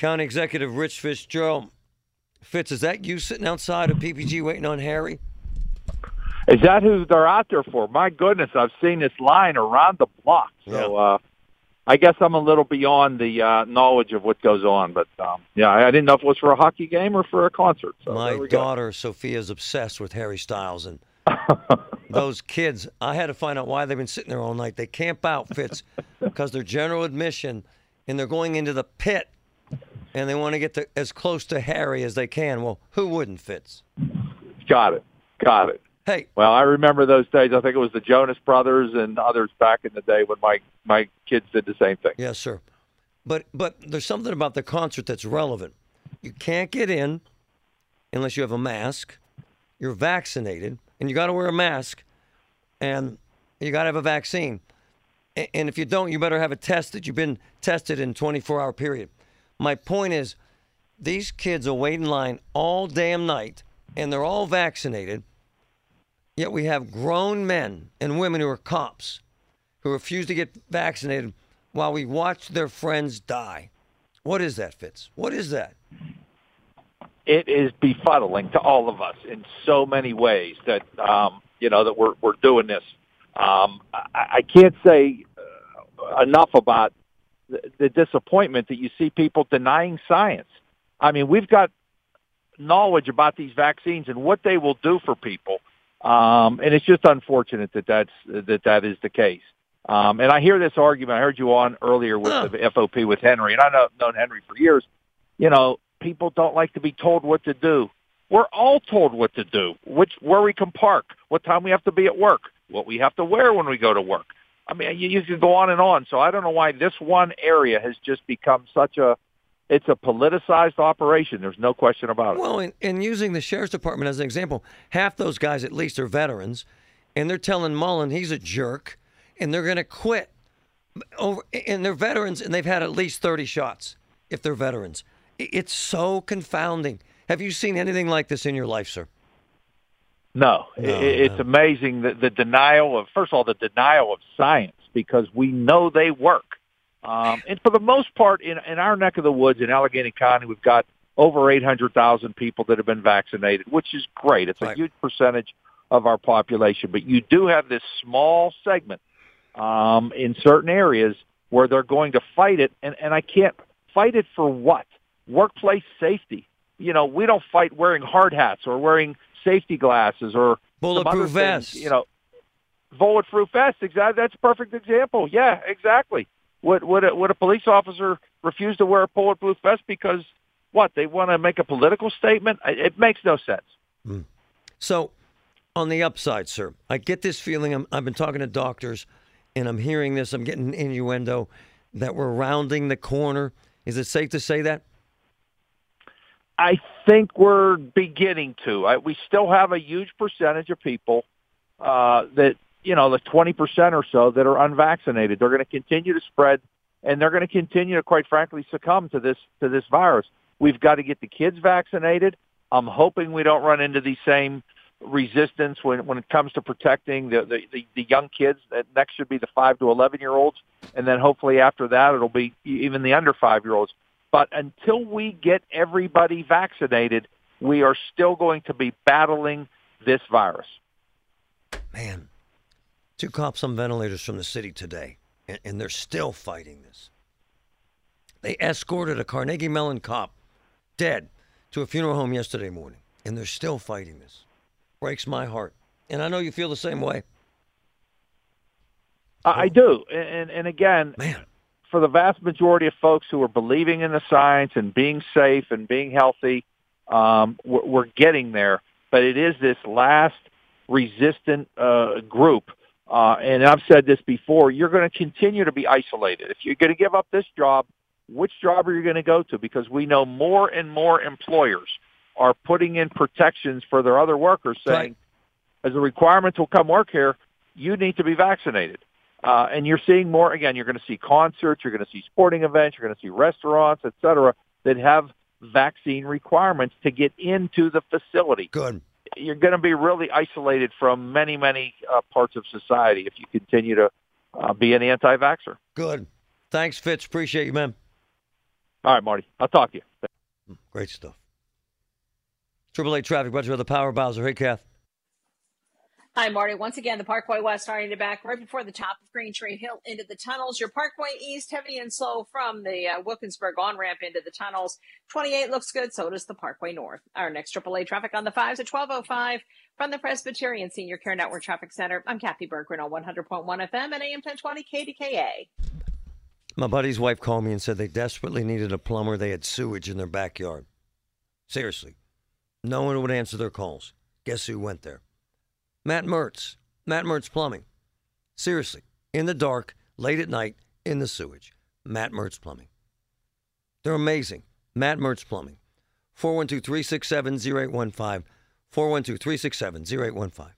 County Executive Rich Fitzgerald. Fitz, is that you sitting outside of PPG waiting on Harry? Is that who they're out there for? My goodness, I've seen this line around the block. So Yeah. uh, I guess I'm a little beyond the uh, knowledge of what goes on. But um, yeah, I didn't know if it was for a hockey game or for a concert. So My we go. daughter Sophia is obsessed with Harry Styles, and those kids. I had to find out why they've been sitting there all night. They camp out, Fitz, because they're general admission, and they're going into the pit, and they want to get to, as close to Harry as they can. Well, who wouldn't, Fitz? Got it. Got it. Hey, Well, I remember those days. I think it was the Jonas Brothers and others back in the day when my my kids did the same thing. yes, sir. But but there's something about the concert that's relevant. You can't get in unless you have a mask. You're vaccinated, and you got to wear a mask, and you got to have a vaccine. And if you don't, you better have a test that you've been tested in 24 hour period. My point is, these kids are waiting in line all damn night, and they're all vaccinated. Yet we have grown men and women who are cops who refuse to get vaccinated while we watch their friends die. What is that, Fitz? What is that? it is befuddling to all of us in so many ways that um, you know that we're we're doing this. Um, I, I can't say uh, enough about the, disappointment that you see people denying science. I mean, we've got knowledge about these vaccines and what they will do for people, um, and it's just unfortunate that that's that that is the case. Um, and I hear this argument. I heard you on earlier with Huh. the FOP with Henry, and I know known Henry for years. You know, people don't like to be told what to do. We're all told what to do, which where we can park, what time we have to be at work, what we have to wear when we go to work. I mean, you, you could go on and on. So I don't know why this one area has just become such a it's a politicized operation. There's no question about it. Well, and using the sheriff's department as an example, half those guys at least are veterans, and they're telling Mullen he's a jerk, and they're going to quit. Over, and they're veterans, and they've had at least 30 shots if they're veterans. It's so confounding. Have you seen anything like this in your life, sir? No, No, it's no. amazing that the denial of first of all the denial of science because we know they work. Um, and for the most part, in, in our neck of the woods in Allegheny County, we've got over 800,000 people that have been vaccinated, which is great. It's a huge percentage of our population, but you do have this small segment um, in certain areas where they're going to fight it, and, and I can't fight it for what? Workplace safety. You know, we don't fight wearing hard hats or wearing safety glasses or Bulletproof vests. You know, bulletproof vests. Exactly. That's a perfect example. Yeah, exactly. Would would a, would a police officer refuse to wear a bulletproof vest because what they want to make a political statement? I- It makes no sense. Hmm. So, on the upside, sir, I get this feeling. I'm, I've been talking to doctors, and I'm hearing this. I'm getting innuendo that we're rounding the corner. Is it safe to say that? I think we're beginning to. I, we still have a huge percentage of people uh, that you know, the twenty percent or so that are unvaccinated. They're going to continue to spread, and they're going to continue to, quite frankly, succumb to this to this virus. We've got to get the kids vaccinated. I'm hoping we don't run into the same resistance when when it comes to protecting the the, the, the young kids. That next should be the five to eleven year olds, and then hopefully after that it'll be even the under five year olds. But until we get everybody vaccinated, we are still going to be battling this virus. Man, two cops on ventilators from the city today, and, and they're still fighting this. They escorted a Carnegie Mellon cop dead to a funeral home yesterday morning, and they're still fighting this. Breaks my heart. And I know you feel the same way. I I do, and and again, Man, for the vast majority of folks who are believing in the science and being safe and being healthy, um, we're, we're getting there. But it is this last resistant uh, group, uh, and I've said this before. You're going to continue to be isolated if you're going to give up this job. Which job are you going to go to? Because we know more and more employers are putting in protections for their other workers, saying, Right. as a requirement to come work here, you need to be vaccinated. Uh, and you're seeing more again. You're going to see concerts, you're going to see sporting events, you're going to see restaurants, et cetera, that have vaccine requirements to get into the facility. good. You're going to be really isolated from many, many uh, parts of society if you continue to uh, be an anti-vaxxer. Good. Thanks, Fitz. Appreciate you, man. All right, Marty. I'll talk to you. Great stuff. Triple A traffic you by the Power Bowser. Hey, Kath. Hi, Marty. Once again, the Parkway West starting to back right before the top of Green Tree Hill into the tunnels. Your Parkway East heavy and slow from the uh, Wilkinsburg on ramp into the tunnels. 28 looks good. So does the Parkway North. Our next AAA traffic on the fives at 1205 from the Presbyterian Senior Care Network Traffic Center. I'm Kathy Bergren on 100.1 FM and AM 1020 KDKA. My buddy's wife called me and said they desperately needed a plumber. They had sewage in their backyard. Seriously. No one would answer their calls. Guess who went there? Matt Mertz. Matt Mertz Plumbing. Seriously. In the dark, late at night, in the sewage. Matt Mertz Plumbing. They're amazing. Matt Mertz Plumbing. 412 367 0815. 412 367 0815.